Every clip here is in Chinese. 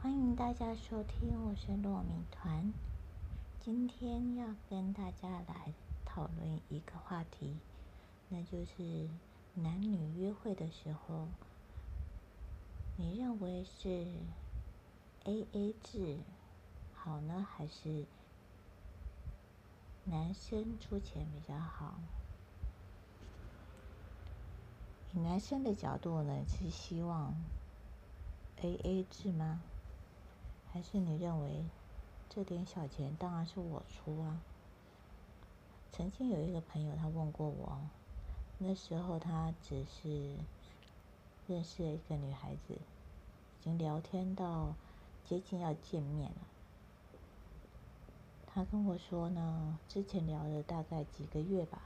欢迎大家收听，我是糯米团。今天要跟大家来讨论一个话题，那就是男女约会的时候，你认为是 A A 制好呢，还是男生出钱比较好？以男生的角度呢，是希望 A A 制吗？还是你认为这点小钱当然是我出啊？曾经有一个朋友他问过我，那时候他只是认识了一个女孩子，已经聊天到接近要见面了。他跟我说呢，之前聊了大概几个月吧，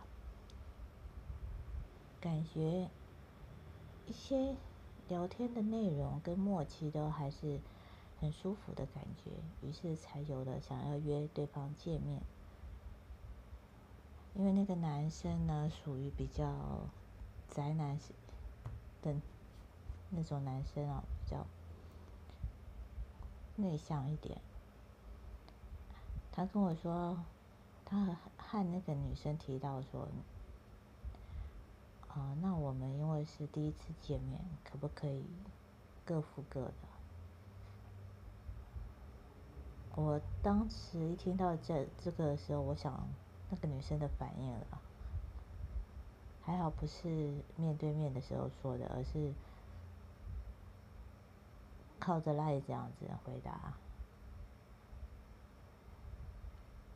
感觉一些聊天的内容跟默契都还是。很舒服的感觉，于是才有了想要约对方见面。因为那个男生呢，属于比较宅男的那种男生啊，比较内向一点。他跟我说，他和那个女生提到说，啊，那我们因为是第一次见面，可不可以各付各的？我当时一听到这这个时候，我想那个女生的反应了，还好不是面对面的时候说的，而是靠着赖这样子回答。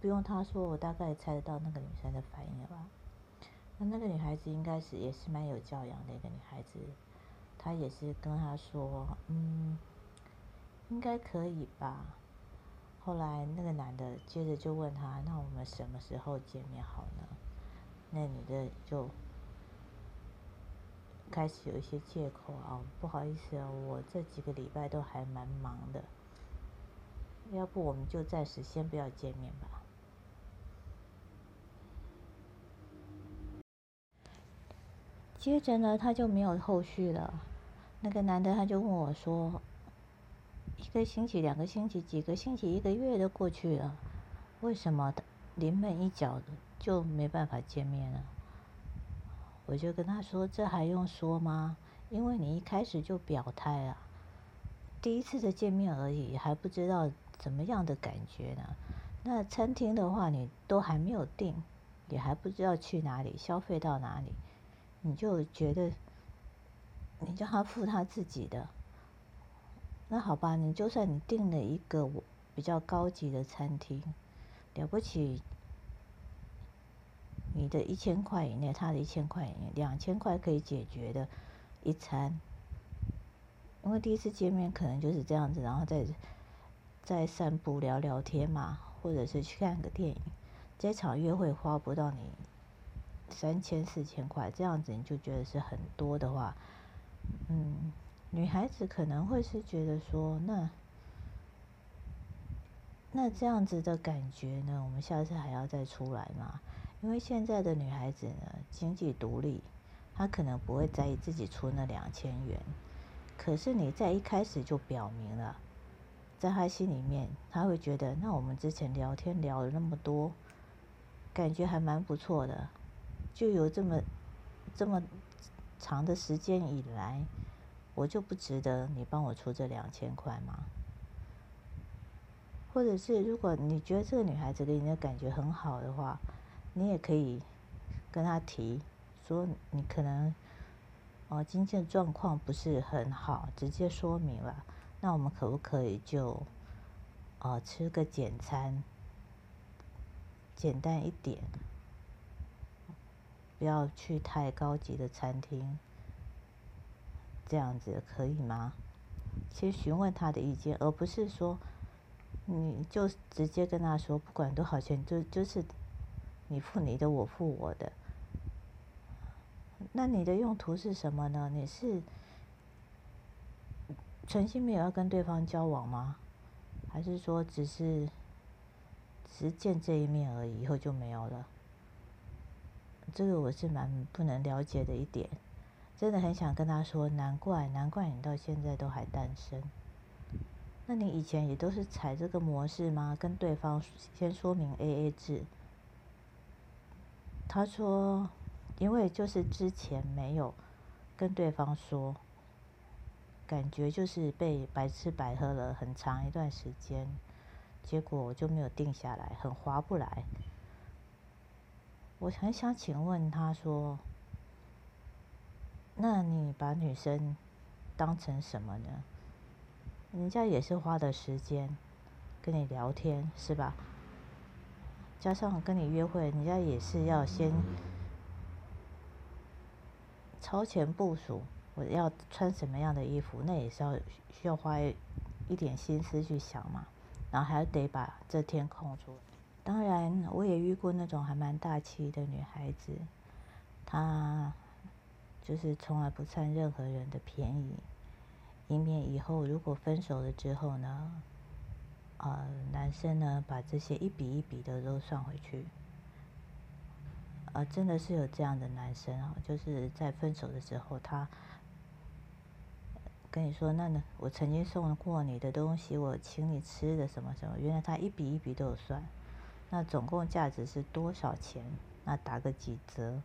不用他说，我大概猜得到那个女生的反应了吧？那那个女孩子应该是也是蛮有教养的一个女孩子，她也是跟他说，嗯，应该可以吧。后来那个男的接着就问他：“那我们什么时候见面好呢？”那女的就开始有一些借口啊，不好意思啊，我这几个礼拜都还蛮忙的，要不我们就暂时先不要见面吧。接着呢，他就没有后续了。那个男的他就问我说。一个星期、两个星期、几个星期、一个月都过去了，为什么临门一脚就没办法见面了？我就跟他说：“这还用说吗？因为你一开始就表态了，第一次的见面而已，还不知道怎么样的感觉呢。那餐厅的话，你都还没有定，也还不知道去哪里消费到哪里，你就觉得你叫他付他自己的。”那好吧，你就算你订了一个比较高级的餐厅，了不起，你的一千块以内，他的一千块以内，两千块可以解决的一餐，因为第一次见面可能就是这样子，然后再再散步聊聊天嘛，或者是去看个电影，这场约会花不到你三千四千块，这样子你就觉得是很多的话，嗯。女孩子可能会是觉得说，那那这样子的感觉呢？我们下次还要再出来吗？因为现在的女孩子呢，经济独立，她可能不会在意自己出那两千元。可是你在一开始就表明了，在她心里面，她会觉得，那我们之前聊天聊了那么多，感觉还蛮不错的，就有这么这么长的时间以来。我就不值得你帮我出这两千块吗？或者是如果你觉得这个女孩子给你的感觉很好的话，你也可以跟她提说你可能哦经济状况不是很好，直接说明了。那我们可不可以就哦吃个简餐，简单一点，不要去太高级的餐厅。这样子可以吗？先询问他的意见，而不是说，你就直接跟他说，不管多少钱，就就是你付你的，我付我的。那你的用途是什么呢？你是存心没有要跟对方交往吗？还是说只是只见这一面而已，以后就没有了？这个我是蛮不能了解的一点。真的很想跟他说，难怪难怪你到现在都还单身。那你以前也都是采这个模式吗？跟对方先说明 A A 制。他说，因为就是之前没有跟对方说，感觉就是被白吃白喝了很长一段时间，结果我就没有定下来，很划不来。我很想请问他说，那你把女生当成什么呢？人家也是花的时间跟你聊天，是吧？加上跟你约会，人家也是要先超前部署，我要穿什么样的衣服，那也是要需要花一点心思去想嘛。然后还得把这天空出。当然，我也遇过那种还蛮大气的女孩子，她就是从来不占任何人的便宜。以免以后如果分手了之后呢，呃，男生呢把这些一笔一笔的都算回去，呃，真的是有这样的男生啊，就是在分手的时候，他跟你说，那呢，我曾经送过你的东西，我请你吃的什么什么，原来他一笔一笔都有算，那总共价值是多少钱？那打个几折，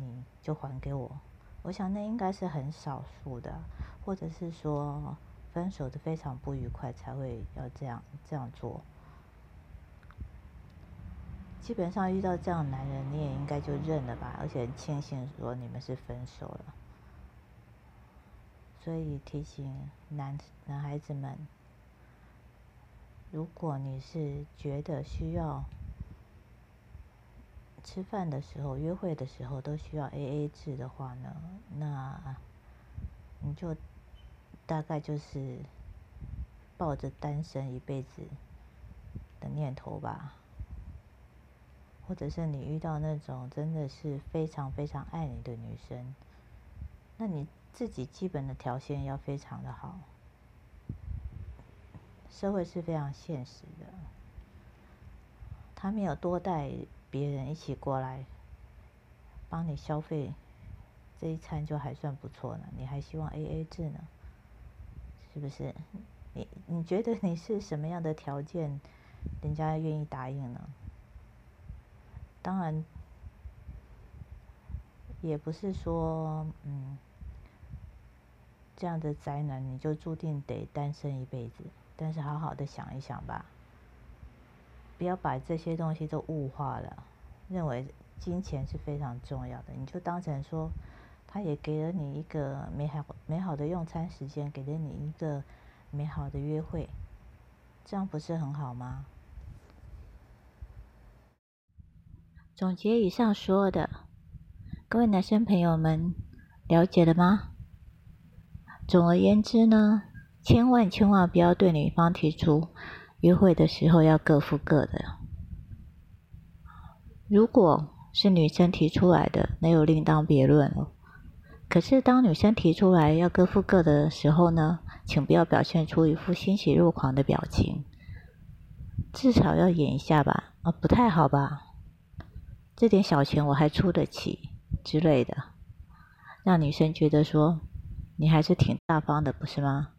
你就还给我。我想那应该是很少数的。或者是说分手的非常不愉快才会要这样这样做。基本上遇到这样的男人，你也应该就认了吧，而且很庆幸说你们是分手了。所以提醒男男孩子们，如果你是觉得需要吃饭的时候、约会的时候都需要 A A 制的话呢，那你就。大概就是抱着单身一辈子的念头吧，或者是你遇到那种真的是非常非常爱你的女生，那你自己基本的条件要非常的好。社会是非常现实的，他没有多带别人一起过来帮你消费这一餐就还算不错呢，你还希望 A A 制呢？是不是？你你觉得你是什么样的条件，人家愿意答应呢？当然，也不是说，嗯，这样的宅男你就注定得单身一辈子。但是好好的想一想吧，不要把这些东西都物化了，认为金钱是非常重要的，你就当成说。他也给了你一个美好美好的用餐时间，给了你一个美好的约会，这样不是很好吗？总结以上说的，各位男生朋友们了解了吗？总而言之呢，千万千万不要对女方提出约会的时候要各付各的。如果是女生提出来的，那又另当别论了。可是，当女生提出来要各付各的时候呢，请不要表现出一副欣喜若狂的表情，至少要演一下吧。啊，不太好吧？这点小钱我还出得起之类的，让女生觉得说你还是挺大方的，不是吗？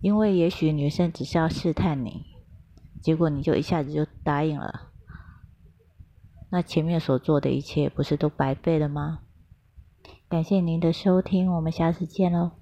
因为也许女生只是要试探你，结果你就一下子就答应了，那前面所做的一切不是都白费了吗？感谢您的收听，我们下次见喽。